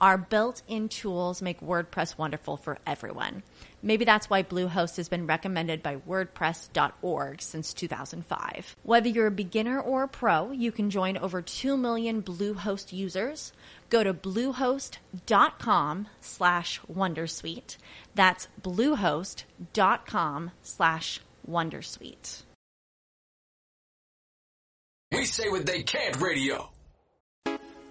Our built in tools make WordPress wonderful for everyone. Maybe that's why Bluehost has been recommended by WordPress.org since 2005. Whether you're a beginner or a pro, you can join over 2 million Bluehost users. Go to bluehost.com slash Wondersuite. That's bluehost.com slash Wondersuite. We say what they can't radio.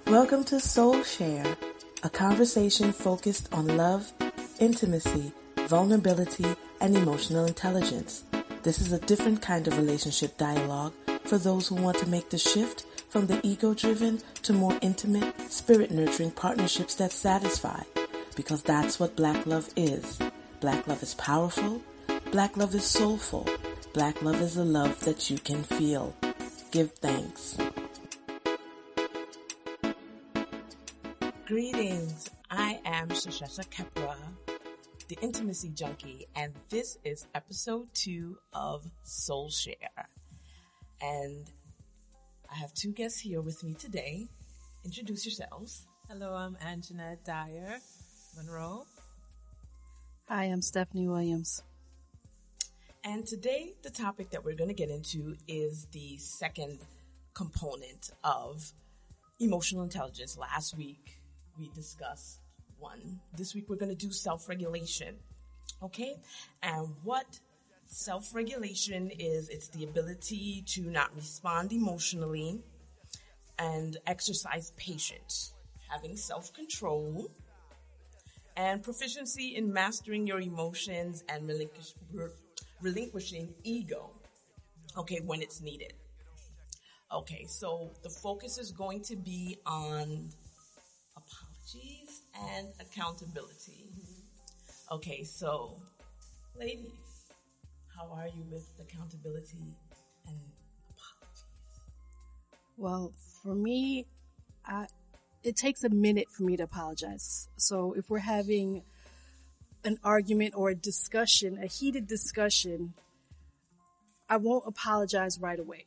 Welcome to Soul Share, a conversation focused on love, intimacy, vulnerability, and emotional intelligence. This is a different kind of relationship dialogue for those who want to make the shift from the ego driven to more intimate, spirit nurturing partnerships that satisfy. Because that's what black love is. Black love is powerful. Black love is soulful. Black love is a love that you can feel. Give thanks. Greetings. I am Shashasha Kepra, the intimacy junkie, and this is episode two of Soul Share. And I have two guests here with me today. Introduce yourselves. Hello, I'm Anjanette Dyer Monroe. Hi, I'm Stephanie Williams. And today, the topic that we're going to get into is the second component of emotional intelligence. Last week, we discussed one. This week, we're going to do self regulation. Okay? And what self regulation is, it's the ability to not respond emotionally and exercise patience, having self control, and proficiency in mastering your emotions and relinquish, relinquishing ego, okay, when it's needed. Okay, so the focus is going to be on apologies and accountability. Mm-hmm. Okay, so ladies, how are you with accountability and apologies? Well, for me, I, it takes a minute for me to apologize. So if we're having an argument or a discussion, a heated discussion, I won't apologize right away.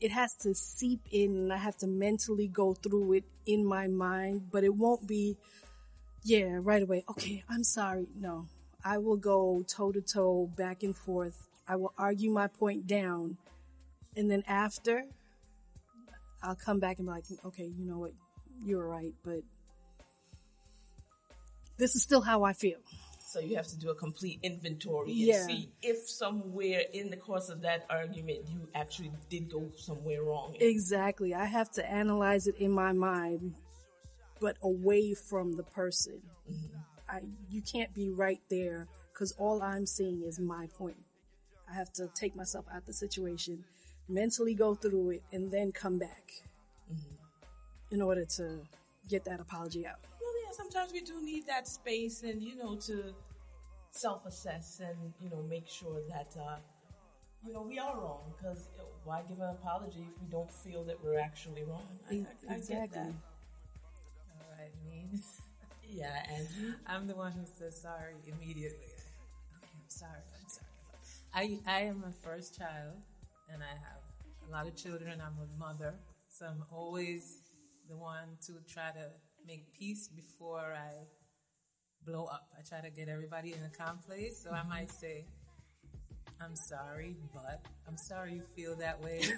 It has to seep in and I have to mentally go through it in my mind, but it won't be, yeah, right away. Okay, I'm sorry. No, I will go toe to toe, back and forth. I will argue my point down. And then after, I'll come back and be like, okay, you know what? You're right, but this is still how I feel. So you have to do a complete inventory and Yeah. see if somewhere in the course of that argument you actually did go somewhere wrong. Exactly. I have to analyze it in my mind, but away from the person. Mm-hmm. I, you can't be right there because all I'm seeing is my point. I have to take myself out of the situation, mentally go through it, and then come back mm-hmm. in order to get that apology out. Well, yeah, sometimes we do need that space and, you know, to self-assess and, you know, make sure that, uh, you know, we are wrong because why give an apology if we don't feel that we're actually wrong? I, I, I get that. All right, me. Yeah, and I'm the one who says sorry immediately. Okay, I'm sorry. I'm sorry. I I am a first child, and I have a lot of children. I'm a mother, so I'm always the one to try to make peace before I blow up. I try to get everybody in a calm place. So I mm-hmm. might say, "I'm sorry, but I'm sorry you feel that way."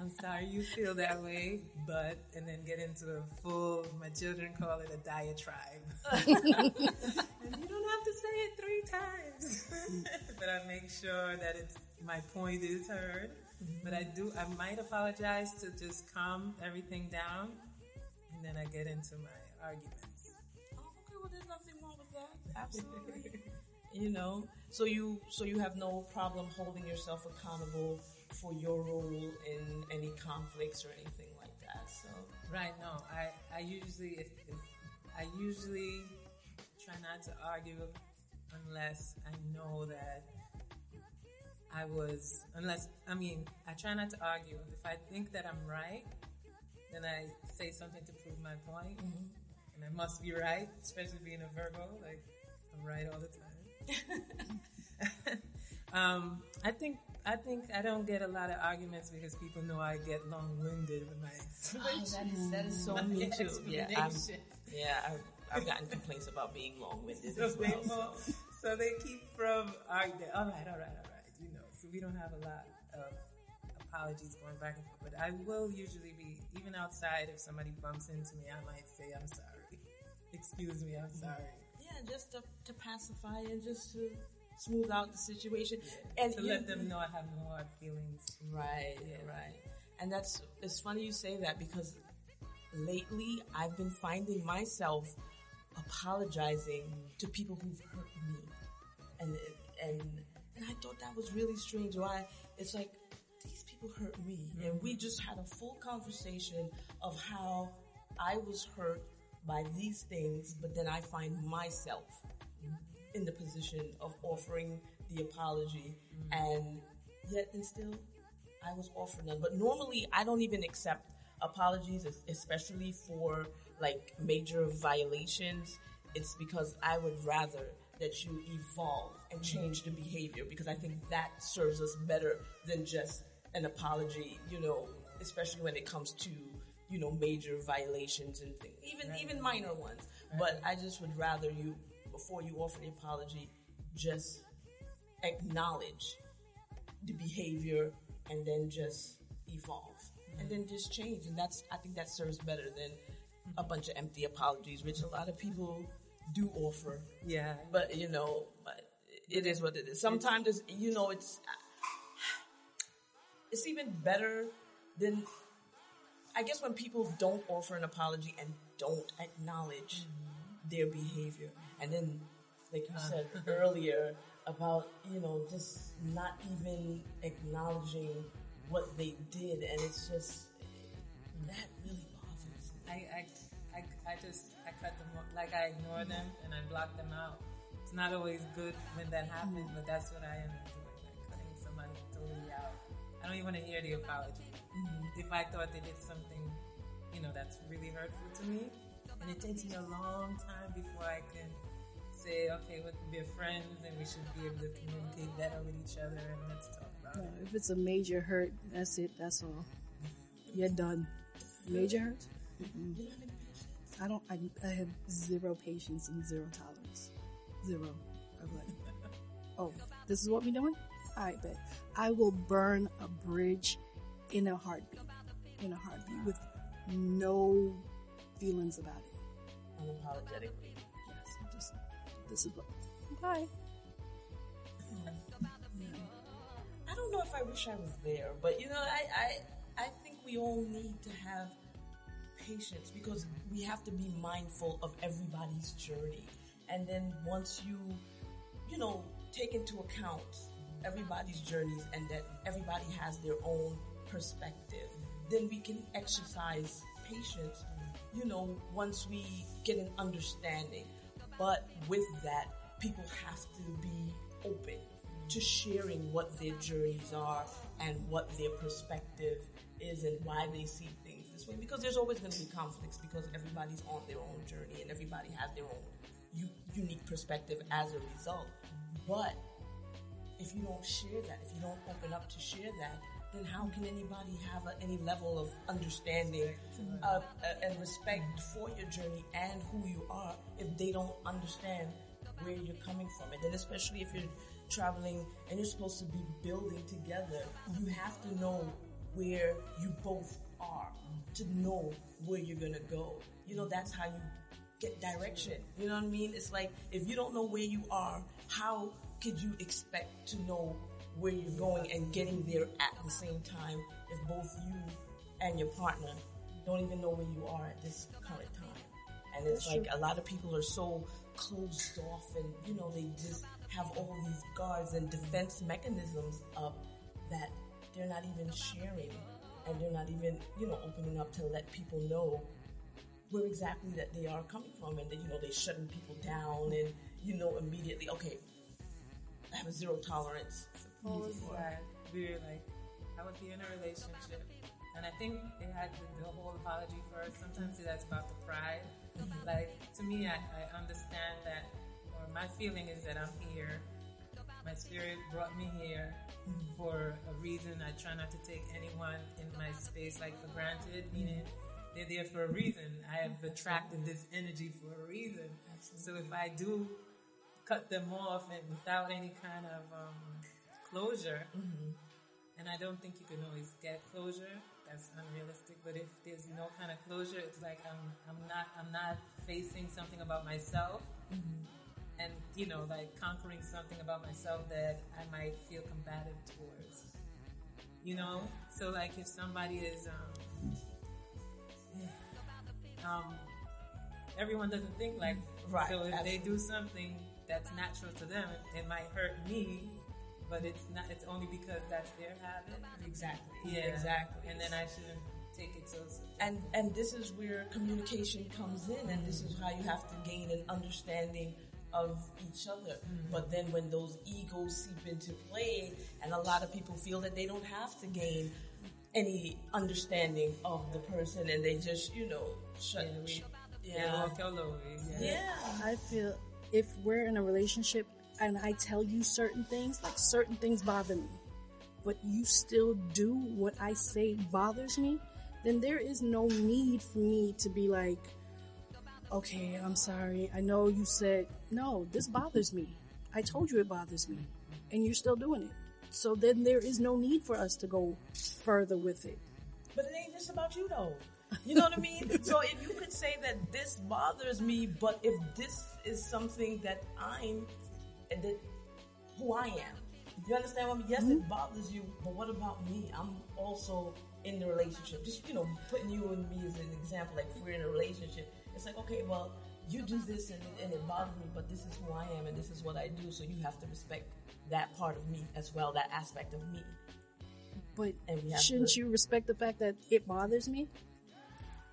I'm sorry you feel that way, but, and then get into a full, my children call it a diatribe. and you don't have to say it three times. but I make sure that it's, my point is heard. Mm-hmm. But I do, I might apologize to just calm everything down, and then I get into my arguments. oh, okay, well, there's nothing wrong with that. Absolutely. you know, so you so you have no problem holding yourself accountable for your role in any conflicts or anything like that. So Right. No, I, I usually, if, if I usually try not to argue unless I know that I was, unless, I mean, I try not to argue. If I think that I'm right, then I say something to prove my point, and I must be right, especially being a Virgo, like, I'm right all the time. um, I think, I think I don't get a lot of arguments because people know I get long-winded with my explanations. that is that is so me too. Yeah, I'm, yeah. I've, I've gotten complaints about being long-winded So as they, well. so- so they keep from arguing. All right, all right, all right. You know, so we don't have a lot of apologies going back and forth. But I will usually be, even outside, if somebody bumps into me, I might say, I'm sorry. Excuse me, I'm sorry. Yeah, just to, to pacify and just to smooth out the situation and To you- let them know I have no hard feelings. Right, yeah. right. And that's it's funny you say that because lately I've been finding myself apologizing to people who've hurt me, and and and I thought that was really strange. Why? It's like people hurt me, and mm-hmm. we just had a full conversation of how I was hurt by these things, but then I find myself in the position of offering the apology. Mm-hmm. And yet and still I was offered none. But normally I don't even accept apologies, especially for like major violations. It's because I would rather that you evolve and mm-hmm. change the behavior because I think that serves us better than just an apology, you know, especially when it comes to, you know, major violations and things, even, even minor ones. But I just would rather you, before you offer the apology, just acknowledge the behavior and then just evolve and mm-hmm. then just change. And that's, I think that serves better than a bunch of empty apologies, which a lot of people do offer. Yeah. But you know, but it is what it is. Sometimes it's, you know, it's, it's even better than, I guess when people don't offer an apology and don't acknowledge mm-hmm. their behavior. And then, like you uh-huh. said earlier about, you know, just not even acknowledging what they did. And it's just, that really bothers me. I, I, I, I just, I cut them off, like I ignore them and I block them out. It's not always good when that happens, mm-hmm. but that's what I am doing, like cutting somebody totally out. I don't even want to hear the apology. Mm-hmm. If I thought they did something, you know, that's really hurtful to me, and it takes me a long time before I can say, okay, we're friends and we should be able to communicate better with each other and let's talk about No, it. if it's a major hurt, that's it. That's all. You're done. Major hurt? Mm-mm. I don't. I, I have zero patience and zero tolerance. Zero. I'm like, oh, this is what we're doing. Right, bet. I will burn a bridge in a heartbeat. In a heartbeat with no feelings about it. Unapologetically. Yes, I'm just. This is what. Bye. I don't know if I wish I was there, but you know, I, I, I think we all need to have patience because we have to be mindful of everybody's journey. And then once you, you know, take into account everybody's journeys and that everybody has their own perspective, then we can exercise patience, you know, once we get an understanding. But with that, people have to be open to sharing what their journeys are and what their perspective is and why they see things this way. Because there's always going to be conflicts because everybody's on their own journey and everybody has their own u- unique perspective as a result. But if you don't share that, if you don't open up to share that, then how can anybody have a, any level of understanding uh, and respect for your journey and who you are if they don't understand where you're coming from? And then especially if you're traveling and you're supposed to be building together, you have to know where you both are to know where you're gonna go. You know, that's how you get direction. You know what I mean? It's like if you don't know where you are, how could you expect to know where you're going and getting there at the same time if both you and your partner don't even know where you are at this current time? And it's That's like true. a lot of people are so closed off and, you know, they just have all these guards and defense mechanisms up that they're not even sharing and they're not even, you know, opening up to let people know where exactly that they are coming from and that, you know, they're shutting people down and, you know, immediately, okay, I have a zero tolerance. Suppose that we're like, I would be in a relationship, and I think it had the, the whole apology first. Sometimes that's about the pride. Like to me, I, I understand that, or my feeling is that I'm here. My spirit brought me here for a reason. I try not to take anyone in my space like for granted, meaning they're there for a reason. I have attracted this energy for a reason. So if I do cut them off and without any kind of um, closure, and I don't think you can always get closure. That's unrealistic. But if there's no kind of closure, it's like I'm I'm not I'm not facing something about myself, and you know, like conquering something about myself that I might feel combative towards. You know, so like if somebody is um, um everyone doesn't think like Right, so if absolutely. they do something that's natural to them, it might hurt me, but it's not. It's only because that's their habit. Exactly. Yeah, Exactly. And then I shouldn't take it so. and and this is where communication comes in and this is how you have to gain an understanding of each other mm-hmm. but then when those egos seep into play and a lot of people feel that they don't have to gain any understanding of the person and they just you know shut Yeah, we- yeah Yeah, walk all over. Yeah. yeah I feel if we're in a relationship and I tell you certain things, like certain things bother me, but you still do what I say bothers me, then there is no need for me to be like, okay, I'm sorry. I know you said, no, this bothers me. I told you it bothers me. And you're still doing it. So then there is no need for us to go further with it. But it ain't just about you though. You know what I mean? so if you could say that this bothers me, but if this is something that I'm, and that who I am, you understand what I mean? Yes, it mm-hmm. bothers you, but what about me? I'm also in the relationship. Just, you know, putting you and me as an example, like if we're in a relationship, it's like, okay, well, you do this and, and it bothers me, but this is who I am and this is what I do, so you have to respect that part of me as well, that aspect of me. But shouldn't to- you respect the fact that it bothers me?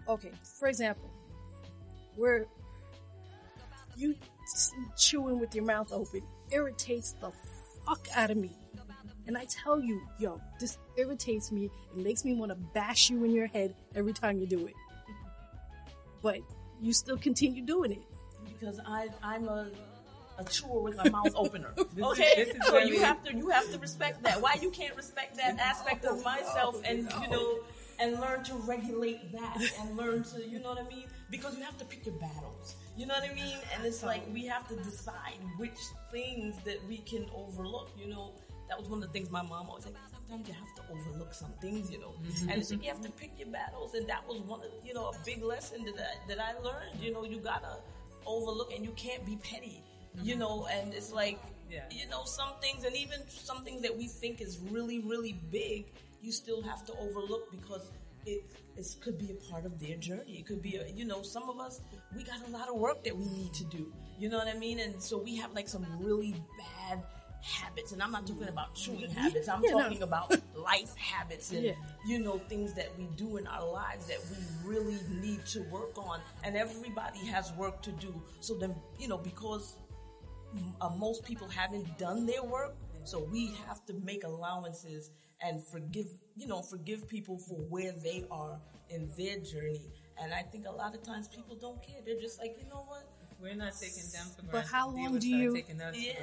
Okay, for example, where you chewing with your mouth open irritates the fuck out of me. And I tell you, yo, this irritates me. It makes me want to bash you in your head every time you do it. But you still continue doing it. because I I'm a a chewer with my mouth opener. is- Okay, this is so you have to you have to respect that. Why you can't respect that aspect of myself and you know and learn to regulate that and learn to you know what I mean? Because you have to pick your battles. You know what I mean? And it's like we have to decide which things that we can overlook. You know, that was one of the things my mom always said. Sometimes you have to overlook some things, you know, mm-hmm. and it's like you have to pick your battles. And that was one of you know a big lesson that I, that I learned. You know, you gotta overlook and you can't be petty. You mm-hmm. know, and it's like Yeah. you know some things, and even some things that we think is really really big, you still have to overlook because it it could be a part of their journey. It could be a you know some of us we got a lot of work that we need to do. You know what I mean? And so we have like some really bad habits, and I'm not talking about chewing habits. I'm Yeah, no. talking about life habits and Yeah. you know things that we do in our lives that we really need to work on. And everybody has work to do. So then you know because uh, most people haven't done their work, so we have to make allowances and forgive, you know, forgive people for where they are in their journey. And I think a lot of times people don't care. They're just like, you know what? We're not taking them for granted. But how long do you- taking us for Yeah.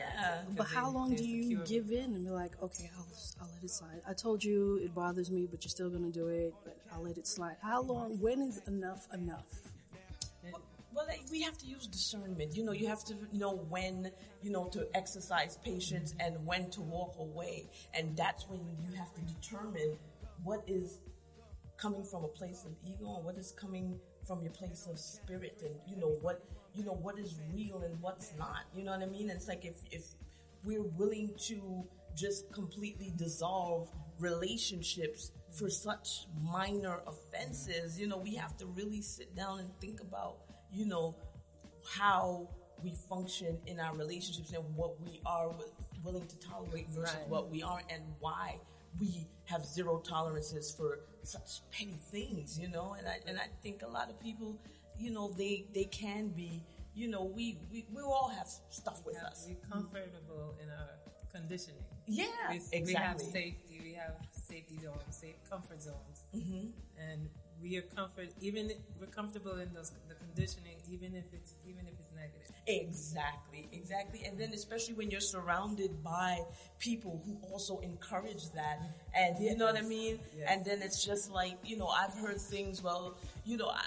granted But 'cause how they- long do you give in and be like, okay, I'll, I'll let it slide. I told you it bothers me, but you're still gonna do it, but I'll let it slide. How long, when is enough enough? Well, we have to use discernment. You know, you have to know when, you know, to exercise patience and when to walk away. And that's when you have to determine what is coming from a place of ego and what is coming from your place of spirit and, you know, what, you know, what is real and what's not. You know what I mean? It's like if, if we're willing to just completely dissolve relationships for such minor offenses, you know, we have to really sit down and think about, you know, how we function in our relationships and what we are willing to tolerate versus Right. what we aren't and why we have zero tolerances for such petty things, you know, and I, and I think a lot of people, you know, they, they can be, you know, we, we, we all have stuff with Yeah, us. we're comfortable in our conditioning. Yeah, we, exactly. we have safety. We have safety zones, safe comfort zones, mm-hmm. and we are comfort. Even we're comfortable in those the conditioning, even if it's even if it's negative. Exactly, exactly. And then especially when you're surrounded by people who also encourage that. And you know what I mean? Yes. And then it's just like, you know, I've heard things, well, you know, I,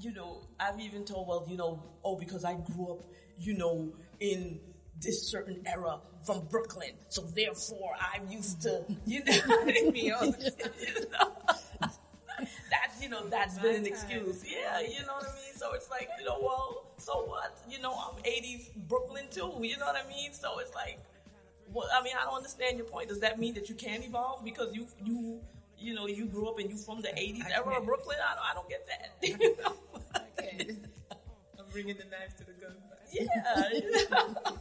you know, I've even told, well, you know, oh, because I grew up, you know, in this certain era from Brooklyn. So therefore I'm used to, you know, me all the you know? You know, that's been an excuse. Yeah, you know what I mean? So it's like, you know, well, so what? You know, I'm 80s Brooklyn too. You know what I mean? So it's like, well, I mean, I don't understand your point. Does that mean that you can't evolve because you, you, you know, you grew up and you from the 80s I era of. Brooklyn? I don't, I don't get that. You know? Okay. I'm bringing the knife to the gunfight. yeah.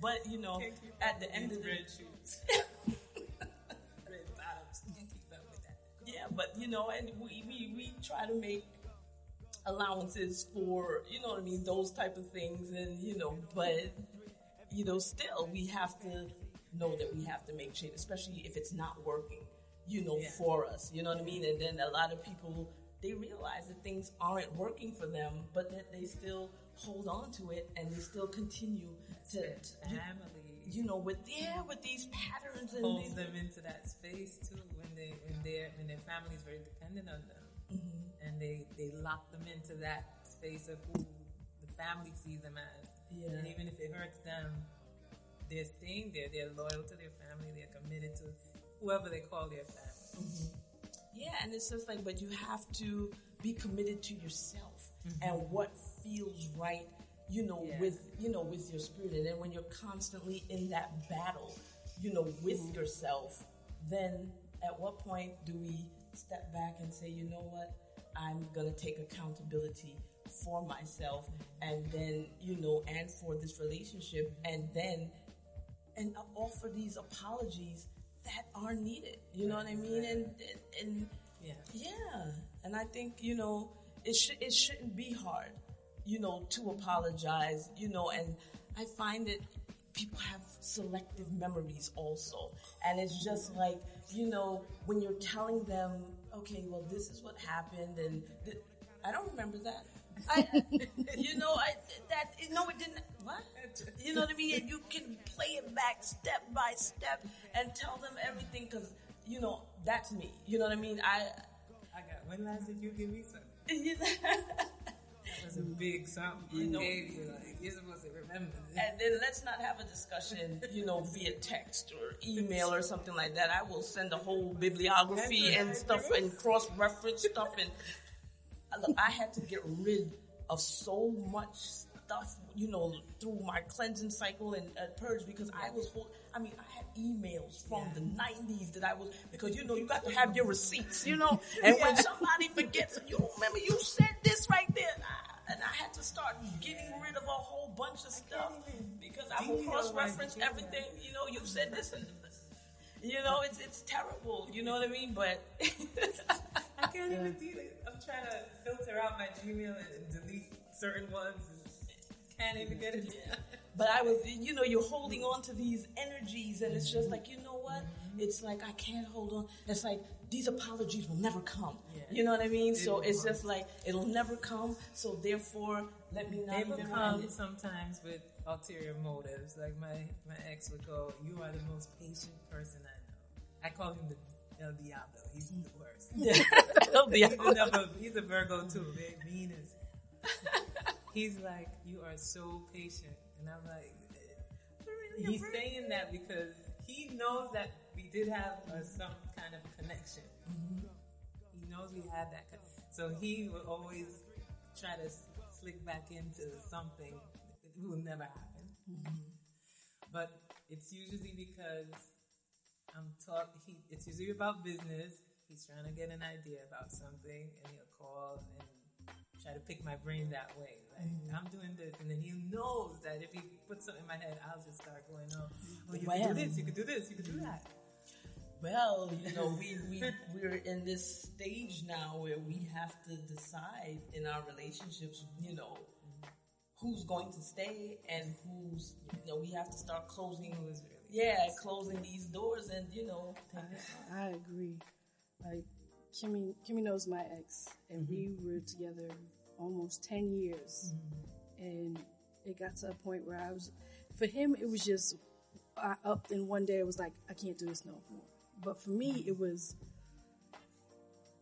but, you know, Can't keep at the end of the red shoes, but you know, and we, we, we try to make allowances for, you know what I mean, those type of things and, you know, but, you know, still we have to know that we have to make change, especially if it's not working, you know, Yeah. for us, you know what I mean? And then a lot of people, they realize that things aren't working for them, but that they still hold on to it and they still continue to, you, Family you know, with, yeah, with these patterns and holds these, them into that space too they when they when their family is very dependent on them, Mm-hmm. and they they lock them into that space of who the family sees them as. Yeah. And even if it hurts them, they're staying there. They're loyal to their family. They're committed to whoever they call their family. Mm-hmm. Yeah, and it's just like, but you have to be committed to yourself mm-hmm. and what feels right, you know, Yeah. with, you know, with your spirit. And then when you're constantly in that battle, you know, with mm-hmm. yourself, then at what point do we step back and say, you know what, I'm going to take accountability for myself and then, you know, and for this relationship and then and offer these apologies that are needed. You know what I mean? And and, and Yeah. yeah, and I think you know it should it shouldn't be hard, you know, to apologize. You know, and I find that people have selective memories also, and it's just like you know when you're telling them, okay, well this is what happened, and th- I don't remember that. I, you know, I that no, it didn't. What? You know what I mean? And you can play it back step by step and tell them everything because you know that's me. You know what I mean? I. I got when last did you give me something? You know, That was a big something. You know- you like you're supposed to remember this. and then let's not have a discussion, you know, via text or email or something like that. I will send a whole bibliography and stuff and cross-reference stuff. And look, I had to get rid of so much stuff, you know, through my cleansing cycle and uh, purge because I was, I mean, I had emails from the '90s that I was because you know you got to have your receipts, you know, and when somebody forgets, you remember you said this right there. And I, and I had to start getting rid of a whole bunch of stuff because I will cross-reference everything. You know, you said this and you know it's it's terrible. You know what I mean? But I can't even do it. I'm trying to filter out my Gmail and delete certain ones. Can't even get it. but I was, you know, you're holding on to these energies, and it's just like you know what? It's like I can't hold on. It's like these apologies will never come. Yeah. You know what I mean? So it's come. just like it'll never come. So therefore, let me not They will come it. sometimes with ulterior motives. Like my, my ex would go, "You are the most patient person I know." I call him the El Diablo. He's the worst. Be- He's another. He's a Virgo too. Very mean as. He's like, "You are so patient," and I'm like, he's saying that because he knows that we did have uh, some kind of connection. He knows we had that. Con- so he will always try to s- slick back into something that will never happen. But it's usually because I'm talk. He, it's usually about business. He's trying to get an idea about something, and he'll call and try to pick my brain that way. Like mm-hmm. I'm doing this, and then he knows that if he puts something in my head, I'll just start going, "Oh, oh you can do this, you can do this, you can do that." Well, you know, we, we, we're in this stage now where we have to decide in our relationships, you know, who's going to stay and who's, you know, we have to start closing, really- yeah, closing these doors and, you know, I agree. Like Kimmy, Kimmy knows my ex, and we mm-hmm. were together almost ten years, mm-hmm. and it got to a point where I was. For him, it was just I up and one day it was like I can't do this no more. But for me, it was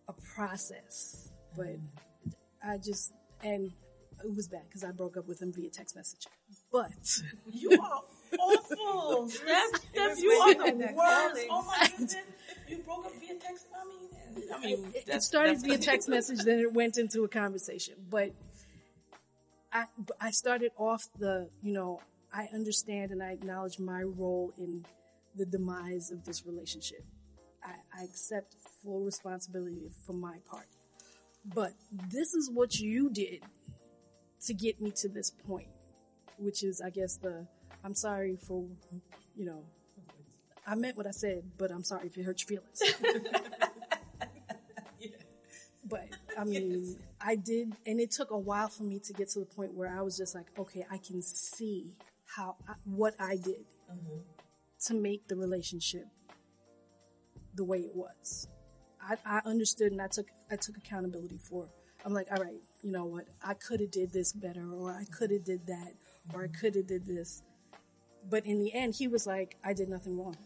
a process. But I just and it was bad because I broke up with him via text message. But you are awful. Steph, Steph, you are the worst. Oh my goodness. You broke up via text. I mean, and- I mean, it, started via text message, then it went into a conversation. But I, I started off the, you know, I understand and I acknowledge my role in the demise of this relationship. I, I accept full responsibility for my part. But this is what you did to get me to this point, which is, I guess, the I'm sorry for, you know, I meant what I said, but I'm sorry if it hurt your feelings. But I mean, I did, and it took a while for me to get to the point where I was just like, okay, I can see how I, what I did mm-hmm. to make the relationship the way it was. I, I understood and I took I took accountability for. I'm like, all right, you know what? I could have did this better, or I could have did that, or I mm-hmm. could have did this. But in the end, he was like, I did nothing wrong.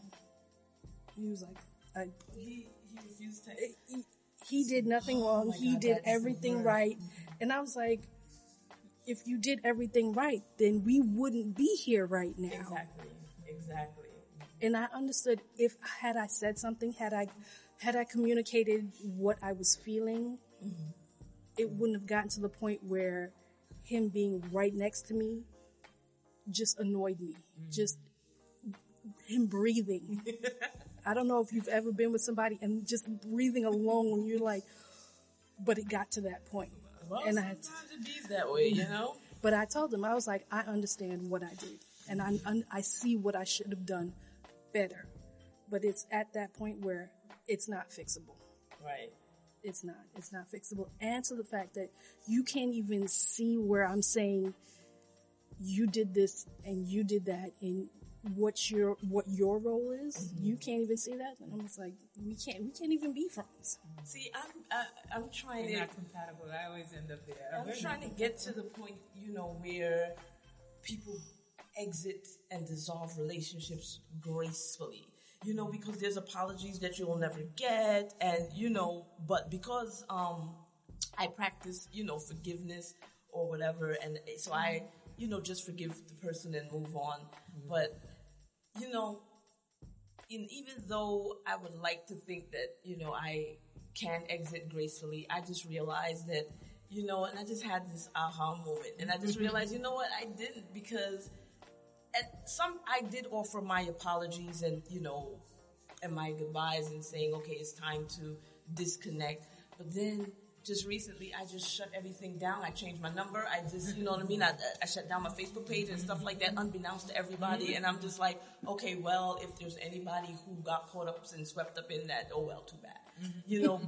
He was like, I, he, he refused to. he, he did nothing oh wrong. my he God, did everything right. And I was like, if you did everything right, then we wouldn't be here right now. Exactly. Exactly. And I understood if had I said something, had I had I communicated what I was feeling, mm-hmm. it wouldn't have gotten to the point where him being right next to me just annoyed me. Mm-hmm. Just him breathing. I don't know if you've ever been with somebody and just breathing alone when you're like, but it got to that point. Well, and I, sometimes it be that way, you know. but I told him I was like, I understand what I did, and I I see what I should have done better. But it's at that point where it's not fixable. Right. It's not. It's not fixable. And to the fact that you can't even see where I'm saying you did this and you did that and what your what your role is. Mm-hmm. You can't even see that. And I'm just like, we can't. We can't even be friends. Mm-hmm. See, I'm I, I'm trying We're to not compatible. I always end up there. I'm trying to get to the point, you know, where people exit and dissolve relationships gracefully. You know, because there's apologies that you'll never get, and you know, but because um, I practice, you know, forgiveness or whatever, and so I, you know, just forgive the person and move on. Mm-hmm. But you know, in, even though I would like to think that, you know, I can exit gracefully, I just realized that, you know, and I just had this aha moment. And I just mm-hmm. realized, you know what, I didn't because at some, I did offer my apologies and, you know, and my goodbyes and saying, okay, it's time to disconnect. But then just recently, I just shut everything down. I changed my number. I just, you know what I mean? I, I shut down my Facebook page and stuff like that, unbeknownst to everybody. Mm-hmm. And I'm just like, okay, well, if there's anybody who got caught up and swept up in that, oh well, too bad. Mm-hmm. You know?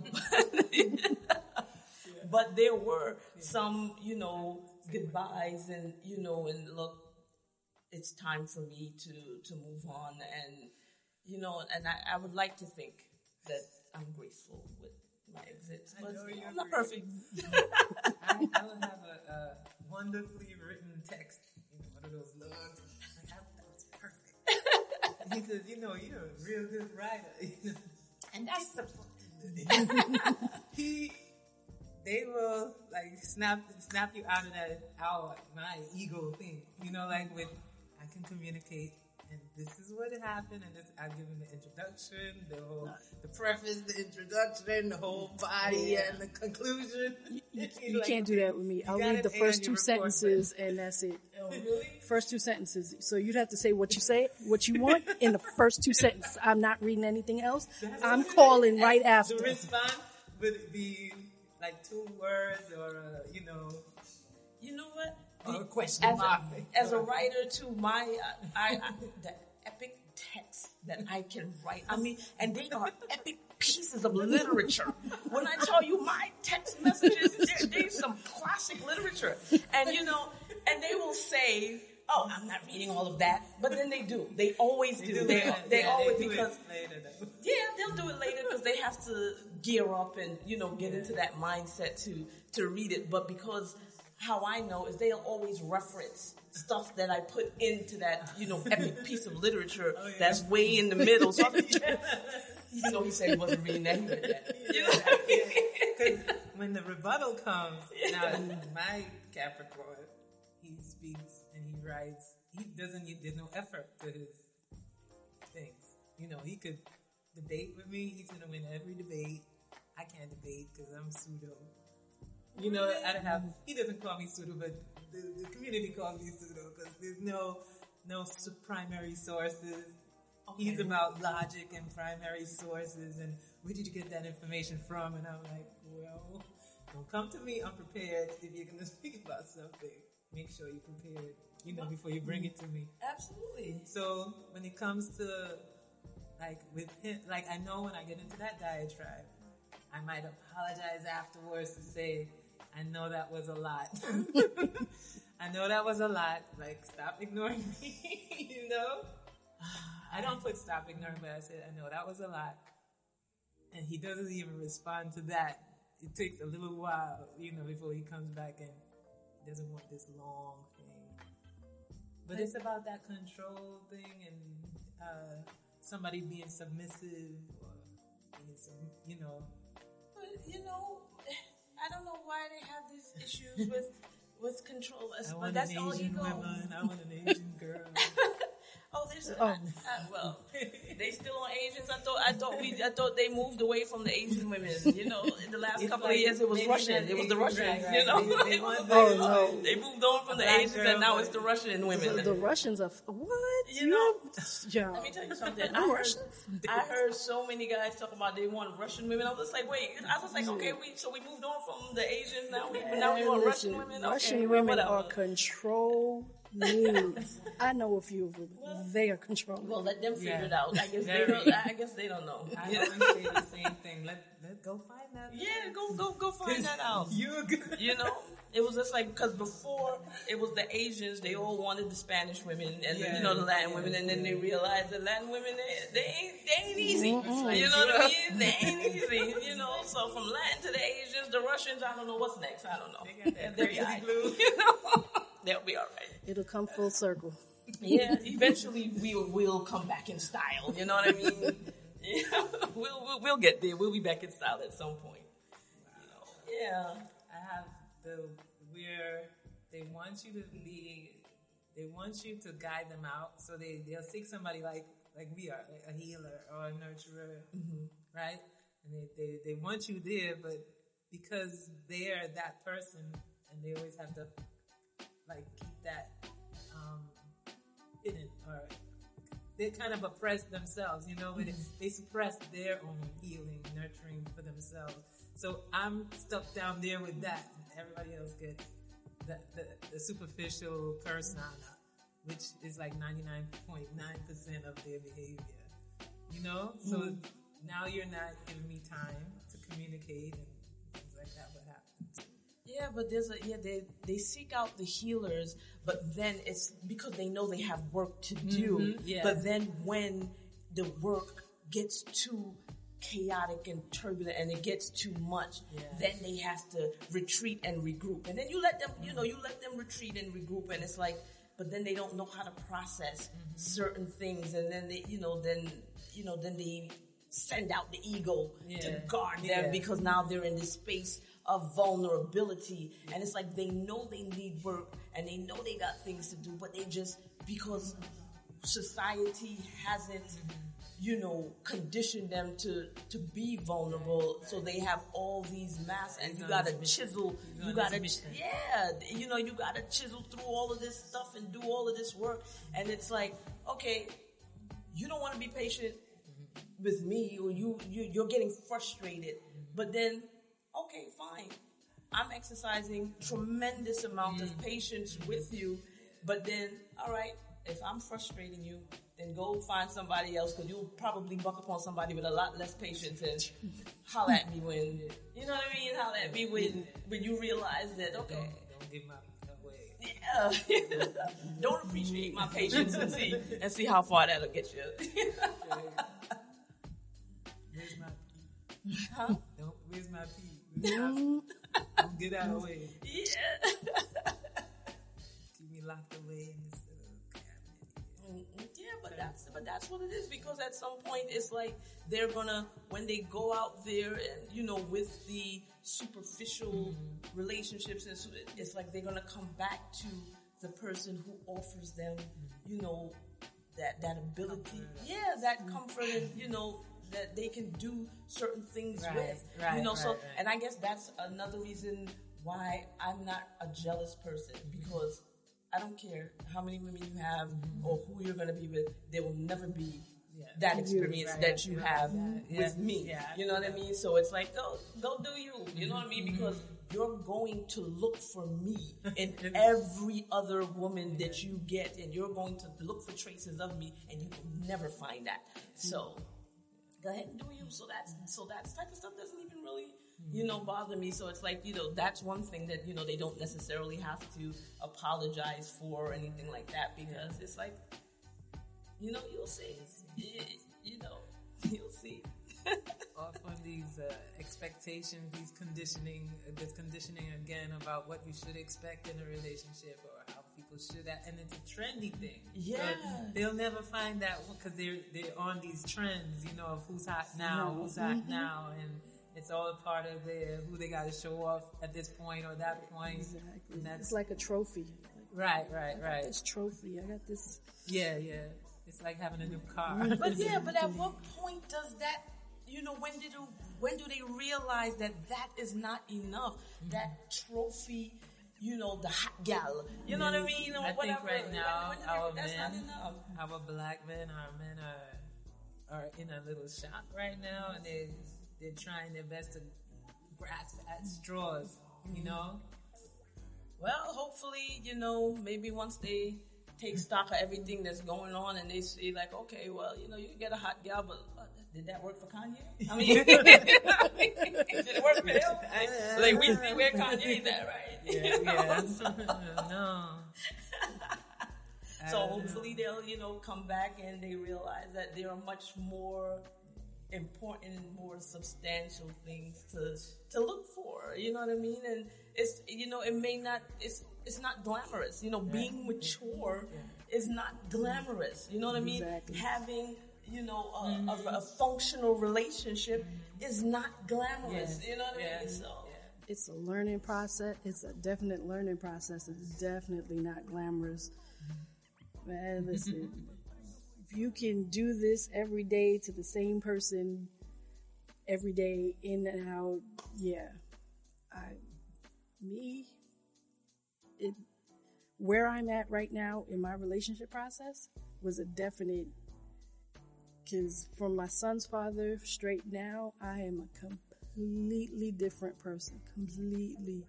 but there were some, you know, goodbyes and, you know, and look, it's time for me to, to move on and, you know, and I, I would like to think that I'm grateful with my exits, but know you're I'm not perfect. I, I will have a, a wonderfully written text, you know, one of those logs. Like, that, that was perfect. he says, you know, you're a real good writer. You know? And that's the he. They will like snap snap you out of that out my ego thing. You know, like with I can communicate and this is what happened and this I give them the introduction, the whole the preface, the introduction, the whole body and the conclusion. You can't do that with me. I'll read the first two sentences and that's it. Oh, really? First two sentences. So you'd have to say what you say, what you want in the first two sentences. I'm not reading anything else. I'm calling right after. The response would be like two words or uh, you know You know what? A question as mark. a, as a writer too, my uh, I, I the epic text that I can write. I mean, and they are epic pieces of literature. When I tell you my text messages, they're, they're some classic literature, and you know, and they will say. Oh, I'm not reading all of that, but then they do. They always do. do They, they Yeah, always because later yeah, they'll do it later because they have to gear up and you know get into that mindset to to read it. But because how I know is they'll always reference stuff that I put into that you know epic piece of literature Oh, that's way in the middle. So I'm like, even though he said he wasn't reading that. You know? Because when the rebuttal comes, now my Capricorn, he speaks and he writes. He doesn't. There's no effort to his things. You know, he could debate with me. He's gonna win every debate. I can't debate because I'm pseudo. You know, I don't have. He doesn't call me pseudo, but the, the community calls me pseudo because there's no no primary sources. He's about logic and primary sources and where did you get that information from? And I'm like, well, don't come to me unprepared if you're going to speak about something. Make sure you're prepared, you know, before you bring it to me. Absolutely. So when it comes to like with him, like I know when I get into that diatribe, I might apologize afterwards to say, I know that was a lot. I know that was a lot. Like stop ignoring me, you know? I don't put stop ignoring, but I said, I know that was a lot. And he doesn't even respond to that. It takes a little while, you know, before he comes back and doesn't want this long thing. But it's about that control thing and uh, somebody being submissive or being some, you know. But you know, I don't know why they have these issues with with control. I but that's an all Asian ego. woman. I want an Asian girl. Oh, there's Oh. I, well, they still on Asians. I thought I thought we I thought they moved away from the Asian women. You know, in the last It's couple like of years it was Russian. It was the Russians. right, You know, right. They was Oh, no. they moved on from the Asians girl, and now it's the Russian women. The, the Russians are what? You know, yeah. Let me tell you something. I heard? I heard so many guys talking about they want Russian women. I was just like, wait. I was like, okay, we so we moved on from the Asians. Now we now we want Russian women. Russian okay, women are controlling. I know a few of them. They are controlling. Well, let them figure Yeah. it out. I guess they don't. I guess they don't know. I You know? always say the same thing. Let let go find that. Yeah, go go go find that out. You. You know, it was just like because before it was the Asians, they all wanted the Spanish women and the, you know the Latin Yeah, women, and then they realized the Latin women they, they ain't they ain't easy. Mm-hmm. You know what I mean? They ain't easy. You know, so from Latin to the Asians, the Russians, I don't know what's next. I don't know. They got that They're crazy right. glue. You know, they'll be all right. It'll come full circle. Yeah, eventually we will we'll come back in style. You know what I mean? Yeah, we'll, we'll we'll get there. We'll be back in style at some point. You know? Yeah. I have the where they want you to be, they want you to guide them out. So they they'll seek somebody like like we are, like a healer or a nurturer, mm-hmm. right? And they, they they want you there, but because they're that person, and they always have to like keep that um, hidden or they kind of oppress themselves, you know, they, they suppress their own healing, nurturing for themselves. So I'm stuck down there with that, everybody else gets the, the, the superficial persona, which is like 99.9% of their behavior, you know? So now you're not giving me time to communicate and Yeah, but there's a yeah they they seek out the healers, but then it's because they know they have work to do. Mhm, yeah. But then when the work gets too chaotic and turbulent and it gets too much, Yeah. then they have to retreat and regroup. And then you let them, you know, you let them retreat and regroup, and it's like, but then they don't know how to process Mm-hmm. certain things, and then they, you know, then you know, then they send out the ego to guard them Yeah. because now they're in this space of vulnerability. And it's like they know they need work and they know they got things to do but they just because society hasn't you know conditioned them to to be vulnerable. So they have all these masks and you gotta chisel. You gotta yeah you know you gotta chisel through all of this stuff and do all of this work. And it's like okay you don't want to be patient with me or you, you you're getting frustrated. But then okay, fine. I'm exercising tremendous amount of mm. patience with you, but then, all right, if I'm frustrating you, then go find somebody else because you'll probably buck upon somebody with a lot less patience and holler at me when, you know what I mean? Holler at me when, when you realize that, okay, Don't, don't give my away. yeah, don't appreciate my patience and see, and see how far that'll get you. Where's my pee? Huh? Don't, where's my pee? Pee? Don't get out of the way. yeah. Keep me locked away in this little cabinet. Mm, Yeah, but that's but that's what it is because at some point it's like they're gonna when they go out there and you know with the superficial relationships and so it's like they're gonna come back to the person who offers them you know that that ability yeah that comfort and you know that they can do certain things Right, with you right, know so right, right. and I guess that's another reason why I'm not a jealous person because I don't care how many women you have or who you're going to be with. There will never be Yeah. that experience Right. that you have Yeah. with me. Yeah. You know what I mean? So it's like, go, go do you. You know what I mean? Mm-hmm. Because you're going to look for me in every other woman that you get, and you're going to look for traces of me, and you will never find that. So go ahead and do you. So that's so that type of stuff doesn't even really, you know, bother me. So it's like, you know, that's one thing that, you know, they don't necessarily have to apologize for or anything like that because it's like, you know, you'll see. You, know, you'll see. off on these uh, expectations, these conditioning, this conditioning again about what you should expect in a relationship or how people should that, and it's a trendy thing. Yeah. So they'll never find that because they're they're on these trends, you know, of who's hot now, mm-hmm. who's hot now, and it's all a part of their who they got to show off at this point or that point. Exactly. And that's It's like a trophy. right, right, right. This trophy, I got this. Yeah, yeah. It's like having a new car. Mm-hmm. But yeah, but at what point does that, you know, when did you, when do they realize that that is not enough? Mm-hmm. That trophy, you know, the hot gal, you know what I mean? Or I think whatever. right now when do they- our that's not men, enough. our black men, our men are are in a little shock right now, and they they're trying their best to grasp at straws. You know, Well, hopefully, you know, maybe once they take stock of everything that's going on and they see like, okay, well, you know, you get a hot gal, but uh, did that work for Kanye? I mean, did it work for him? Like, we see where Kanye's at, right? yeah, yeah. no. So hopefully they'll, you know, come back and they realize that there are much more important, more substantial things to to look for. You know what I mean? And it's you know, it may not it's it's not glamorous. You know, being mature is not glamorous. You know what I mean? Exactly. Having you know a, a, mm-hmm. a functional relationship mm-hmm. is not glamorous. Yes. You know what I Yeah. mean? So. It's a learning process. It's a definite learning process. It's definitely not glamorous. Man, listen, if you can do this every day to the same person, every day in and out, yeah. I, me, it, where I'm at right now in my relationship process was a definite because from my son's father straight now, I am a completely different person. Completely.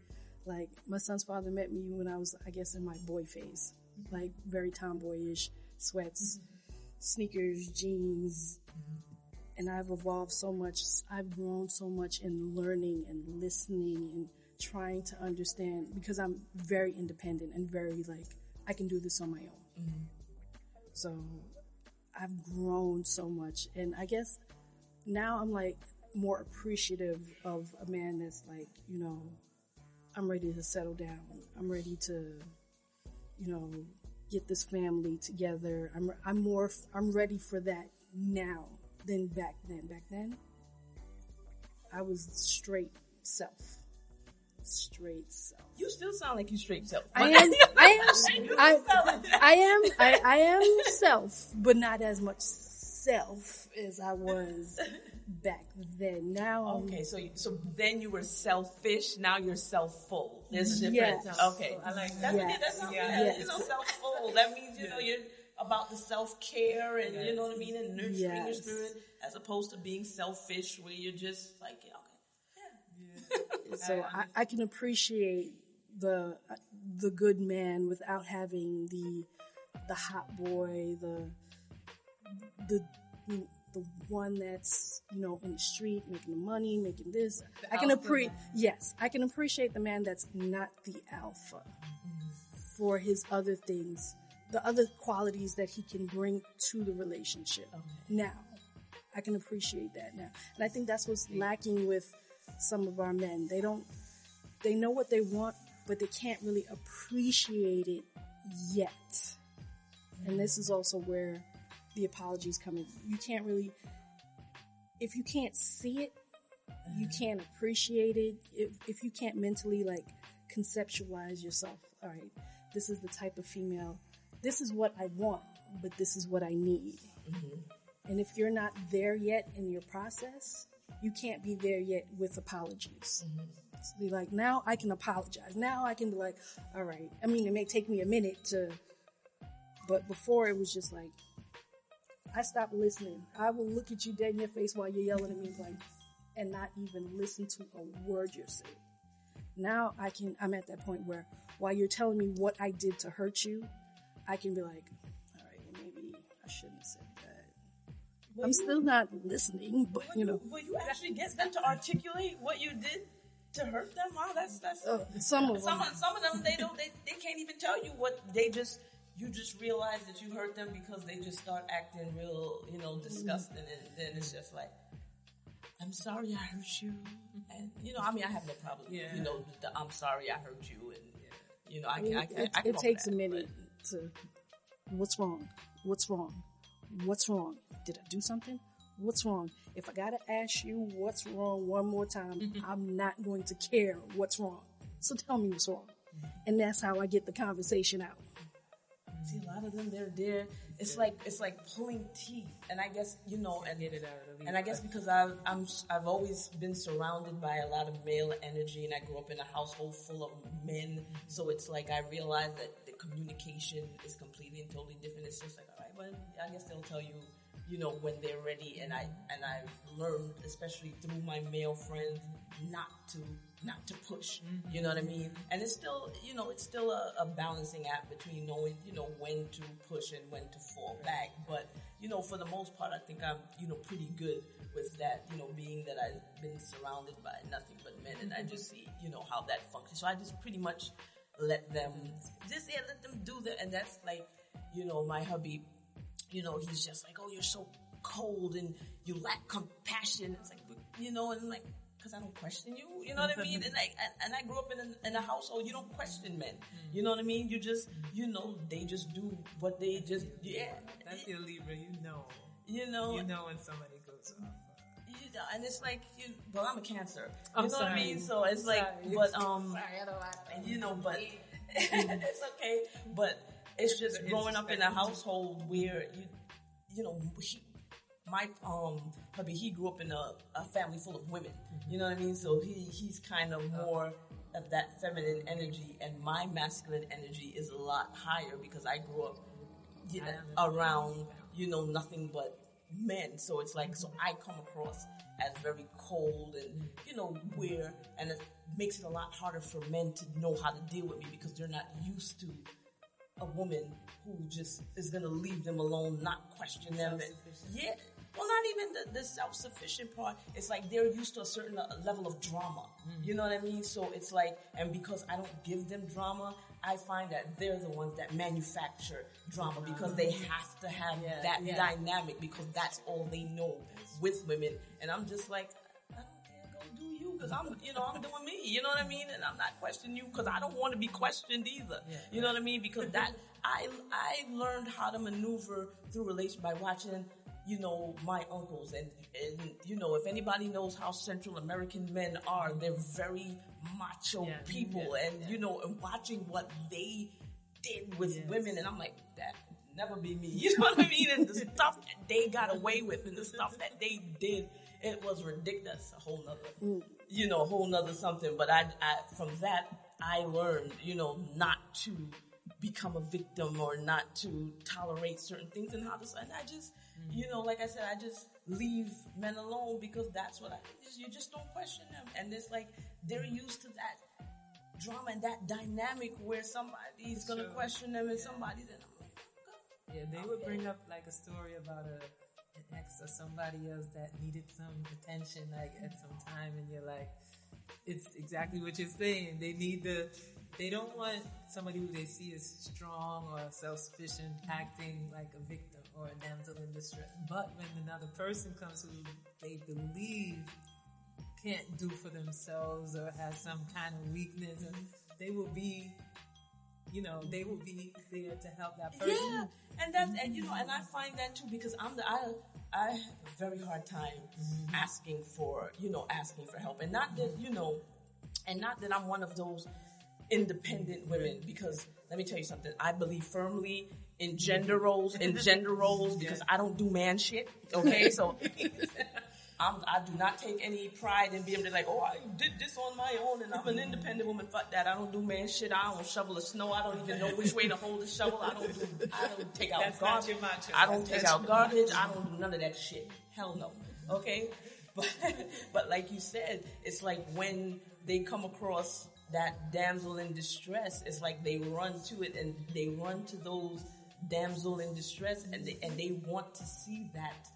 Like, my son's father met me when I was, I guess, in my boy phase. Like, very tomboyish, sweats, sneakers, jeans. And I've evolved so much. I've grown so much in learning and listening and trying to understand because I'm very independent and very like, I can do this on my own. Mm-hmm. So I've grown so much. And I guess now I'm like more appreciative of a man that's like, you know, I'm ready to settle down. I'm ready to, you know, get this family together. I'm, I'm more, I'm ready for that now than back then. Back then, I was straight self. Straight self. You still sound like you straight self. I am, I am, I, I am, I, I am self, but not as much self as I was back then. Now, Okay, so so then you were selfish. Now you're self-full. There's a Yes. difference. Okay, I like that's Yes. yeah, that's not Yeah. bad. You know, self-full. That means you know you're about the self-care and you know what I mean, and nurturing your spirit, as opposed to being selfish, where you're just like, yeah, okay, so I, I can appreciate the the good man without having the the hot boy, the the the one that's you know in the street making the money, making this. The I can appreciate. Yes, I can appreciate the man that's not the alpha for his other things, the other qualities that he can bring to the relationship. Now, I can appreciate that now, and I think that's what's lacking with some of our men. They don't. They know what they want, but they can't really appreciate it yet. And mm-hmm. this is also where the apologies come in. You can't really, if you can't see it, you mm-hmm. can't appreciate it. If, if you can't mentally like conceptualize yourself, all right, this is the type of female, this is what I want, but this is what I need. Mm-hmm. And if you're not there yet in your process, you can't be there yet with apologies. Mm-hmm. So be like, now I can apologize. Now I can be like, all right. I mean, it may take me a minute to, but before it was just like, I stopped listening. I will look at you dead in your face while you're yelling at me, like, and not even listen to a word you're saying. Now I can, I'm at that point where while you're telling me what I did to hurt you, I can be like, all right, maybe I shouldn't have said that. I'm still not listening, but you know, will you actually get them to articulate what you did to hurt them? Wow, that's that's uh, some of some them. some of them they don't they, they can't even tell you what they just you just realize that you hurt them because they just start acting real you know disgusting and then it's just like I'm sorry I hurt you and you know I mean I have no problem Yeah. you know the, I'm sorry I hurt you and you know I I can mean, I, can it, I can it walk takes a that, minute to, what's wrong? What's wrong? What's wrong? Did I do something? What's wrong? If I gotta ask you what's wrong one more time, Mm-hmm. I'm not going to care what's wrong. So tell me what's wrong. And that's how I get the conversation out. see a lot of them they're there it's like it's like pulling teeth and I guess you know and Get it out of the And I guess because I've, I'm, I've always been surrounded by a lot of male energy and I grew up in a household full of men. So it's like I realize that the communication is completely and totally different. It's just like, all right, well, I guess they'll tell you, you know, when they're ready. And I, and I've learned, especially through my male friends, not to, not to push. Mm-hmm. You know what I mean? And it's still, you know, it's still a, a balancing act between knowing, you know, when to push and when to fall back. But, you know, for the most part, I think I'm, you know, pretty good with that, you know, being that I've been surrounded by nothing but men and I mm-hmm. just see, you know, how that functions. So I just pretty much let them, just, yeah, let them do that. And that's like, you know, my hubby, you know, he's just like, oh, you're so cold and you lack compassion. It's like, you know, and like, cause I don't question you, you know what I mean? And like, and, and I grew up in a, in a household, you don't question men. You know what I mean? You just, you know, they just do what they just, yeah. That's your Libra. You know. You know, You know when somebody goes off. You know, and it's like you. Well, I'm a Cancer. You I'm know what I mean? So it's like, but um, Sorry, I don't like you know, but it's okay. But it's just The growing up in a household where you, you know, he, my um hubby, he grew up in a, a family full of women. You know what I mean? So he he's kind of more of that feminine energy, and my masculine energy is a lot higher because I grew up you know, around you know nothing but men. So it's like so I come across as very cold and you know weird. and it makes it a lot harder for men to know how to deal with me because they're not used to a woman who just is gonna leave them alone, not question them. Yeah. Well, not even the, the self-sufficient part. It's like they're used to a certain level of drama. Mm. You know what I mean? So it's like, and because I don't give them drama, I find that they're the ones that manufacture drama because they have to have that yeah. dynamic because that's all they know with women. And I'm just like, I don't care, go do you because I'm, you know, I'm doing me. You know what I mean? And I'm not questioning you because I don't want to be questioned either. you know what I mean? Because that I I learned how to maneuver through relation by watching. You know, my uncles and, and, you know, if anybody knows how Central American men are, they're very macho Yeah. people and, you know, and watching what they did with women and I'm like, that never be me. You know what I mean? And the stuff that they got away with and the stuff that they did, it was ridiculous. A whole nother, mm. you know, a whole nother something. But I, I, from that, I learned, you know, not to, become a victim or not to tolerate certain things and how to, and I just, you know, like I said, I just leave men alone because that's what I, you just don't question them. And it's like, they're used to that drama and that dynamic where somebody's gonna Sure. question them and somebody's, and I'm like, Yeah, they would bring up like a story about a an ex or somebody else that needed some attention, like at some time, and you're like, it's exactly what you're saying. They need the, they don't want somebody who they see as strong or self-sufficient acting like a victim or a damsel in distress. But when another person comes who they believe can't do for themselves or has some kind of weakness, and they will be, you know, they will be there to help that person. Yeah, and that's and you know, and I find that too because I'm the I I have a very hard time mm-hmm. asking for you know asking for help, and not that you know, and not that I'm one of those independent women because let me tell you something. I believe firmly in gender roles, in gender roles because I don't do man shit. Okay, so. I'm, I do not take any pride in being like, oh, I did this on my own and I'm an independent woman. Fuck that. I don't do man shit. I don't shovel the snow. I don't even know which way to hold the shovel. I don't do, I don't take out That's garbage. macho. I don't That's take out garbage. I don't do none of that shit. Hell no. Okay? But, but like you said, it's like when they come across that damsel in distress, it's like they run to it and they run to those damsel in distress and they, and they want to see that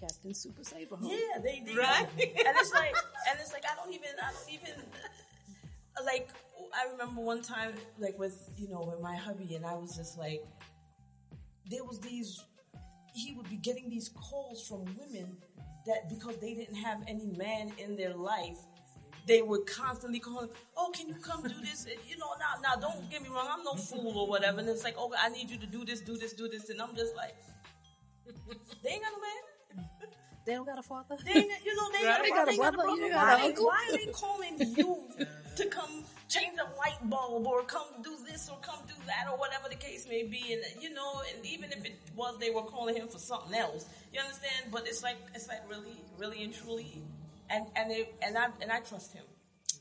Captain Super Saver. Home. yeah, they, they Right? and it's like, and it's like I don't even, I don't even like. I remember one time, like with you know, with my hubby, and I was just like, there was these. He would be getting these calls from women that because they didn't have any man in their life, they would constantly call him, "Oh, can you come do this?" And, you know, now, now, don't get me wrong, I'm no fool or whatever. And it's like, "Oh, I need you to do this, do this, do this," and I'm just like, they ain't got no man. They don't got a father. They ain't, you know, they, Right. got, They a got a brother. brother, Why, got an they- uncle. why are they calling you to come change a light bulb or come do this or come do that or whatever the case may be? And you know, and even if it was they were calling him for something else, you understand? But it's like it's like really, really and truly, and and it, and I and I trust him.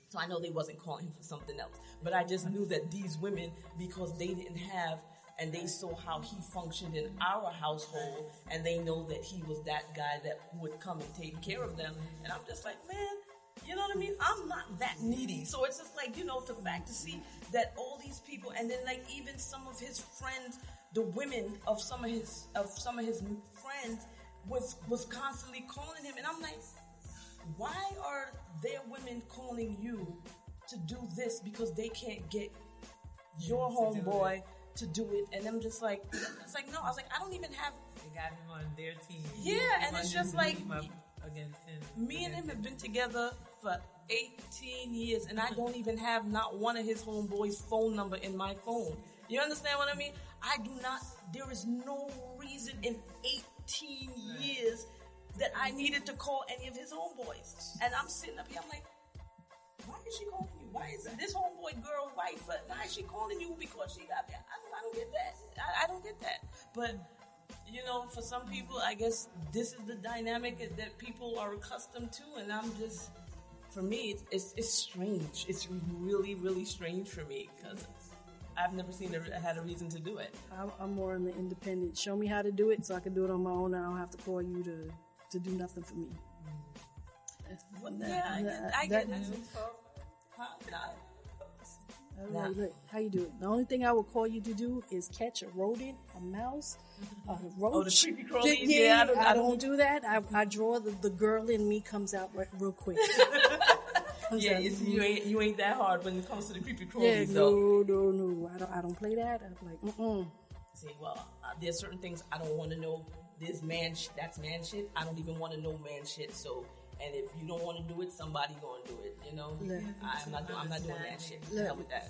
So I know they wasn't calling him for something else. But I just knew that these women, because they didn't have, and they saw how he functioned in our household, and they know that he was that guy that would come and take care of them. And I'm just like, man, you know what I mean? I'm not that needy. So it's just like, you know, the fact to see that all these people, and then like even some of his friends, the women of some of his, of some of his friends was, was constantly calling him. And I'm like, why are their women calling you to do this because they can't get your homeboy to do it? And I'm just like, it's like, no, I was like, I don't even have, They got him on their team. Yeah, and it's just like- against him. me and him have been together for 18 years and I don't even have not one of his homeboys phone number in my phone. You understand what I mean? I do not, there is no reason in 18 years that I needed to call any of his homeboys. And I'm sitting up here, I'm like, why is she calling you? Why is this homeboy girl wife? uh, Why is she calling you because she got? I don't, I don't get that. I, I don't get that. But you know, for some people, I guess this is the dynamic that- that people are accustomed to, and I'm just, for me, it's it's, it's strange. It's really, really strange for me because I've never seen a, had a reason to do it. I'm, I'm more on the independent. Show me how to do it so I can do it on my own. and I don't have to call you to to do nothing for me. That- yeah, I get, I get that- it. Huh? Nah. I'm like, look, how you do it? The only thing I would call you to do is catch a rodent, a mouse, a roach. Oh, the creepy crawlies? Yeah, Yeah, I don't- I don't- do that. I, I draw the, the girl in me comes out re- real quick. Yeah, you ain't you ain't that hard when it comes to the creepy yeah, crawlies, though. no, no, no. I don't, I don't play that. I'm like, mm-mm. See, well, uh, there's certain things I don't want to know. This man, sh- that's man shit. I don't even want to know man shit. So, and if you don't want to do it, somebody gonna do it. You know. I'm not. doing I'm not doing that shit. Hell with that.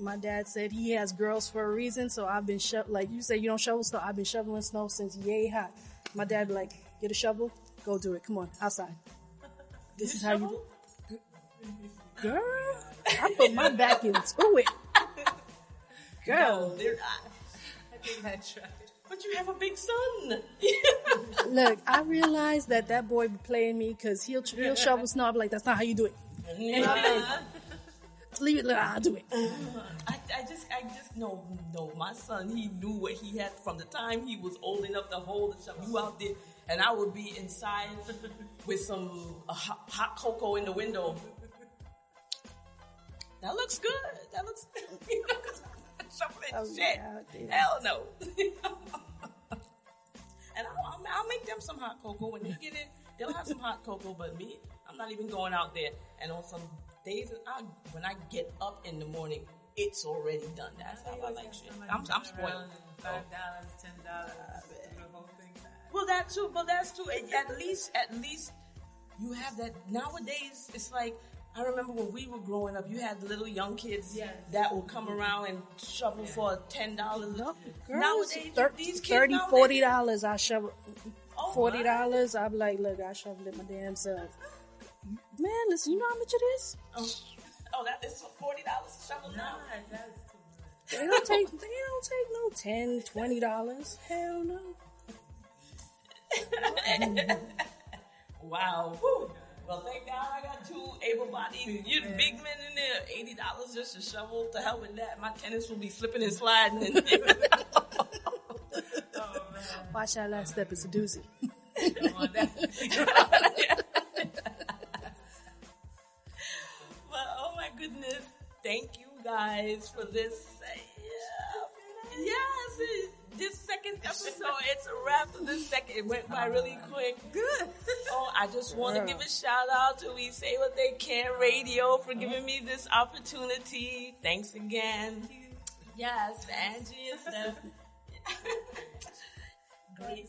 My dad said he has girls for a reason, so I've been sho- like you say you don't shovel snow. I've been shoveling snow since yay hot. My dad be like, get a shovel, go do it. Come on, outside. This is how you do. Girl, I put my back into it. Girl, No, they're not. I think I tried. But you have a big son. look, I realized that that boy be playing me because he'll he'll shovel snow. I'm like, that's not how you do it. yeah. Leave it, I'll do it. I, I just, I just no, no. My son, he knew what he had from the time he was old enough to hold and stuff. You out there, and I would be inside with some uh, hot, hot cocoa in the window. That looks good. That looks something Oh, shit. yeah. Hell no. and I'll, I'll, I'll make them some hot cocoa when they get in. They'll have some hot cocoa, but me, I'm not even going out there. And on some days, I, when I get up in the morning, it's already done. That's how I like shit. I'm, I'm spoiled. Oh. Five dollars, ten dollars, ah, the whole thing. Well, that too. Well, that's true. At at least, at least you have that. Nowadays, it's like I remember when we were growing up. You had little young kids Yes. that would come around and shovel for ten dollars. No, girls, Nowadays, thir- these kids 30 nowadays- 40 dollars. I shovel Oh, forty my. dollars. I'm like, look, I shoveled it my damn self. Man, listen, you know how much it is? Oh, oh, that is forty dollars to shovel now. God, that's too much. They don't take they don't take no 10 20 dollars. Hell no. Wow. Whew. Well, thank God I got two able-bodied you big men in there. Eighty dollars just to shovel. To hell with that. My tennis will be slipping and sliding. And Watch that last step. It's a doozy. But oh my goodness, thank you guys for this. Yeah. Yes, it- this second episode, it's a wrap for this second. It went by really quick. Good. Oh, I just want to give a shout out to We Say What They Can Radio for giving me this opportunity. Thanks again. Yes, Angie and Steph. Great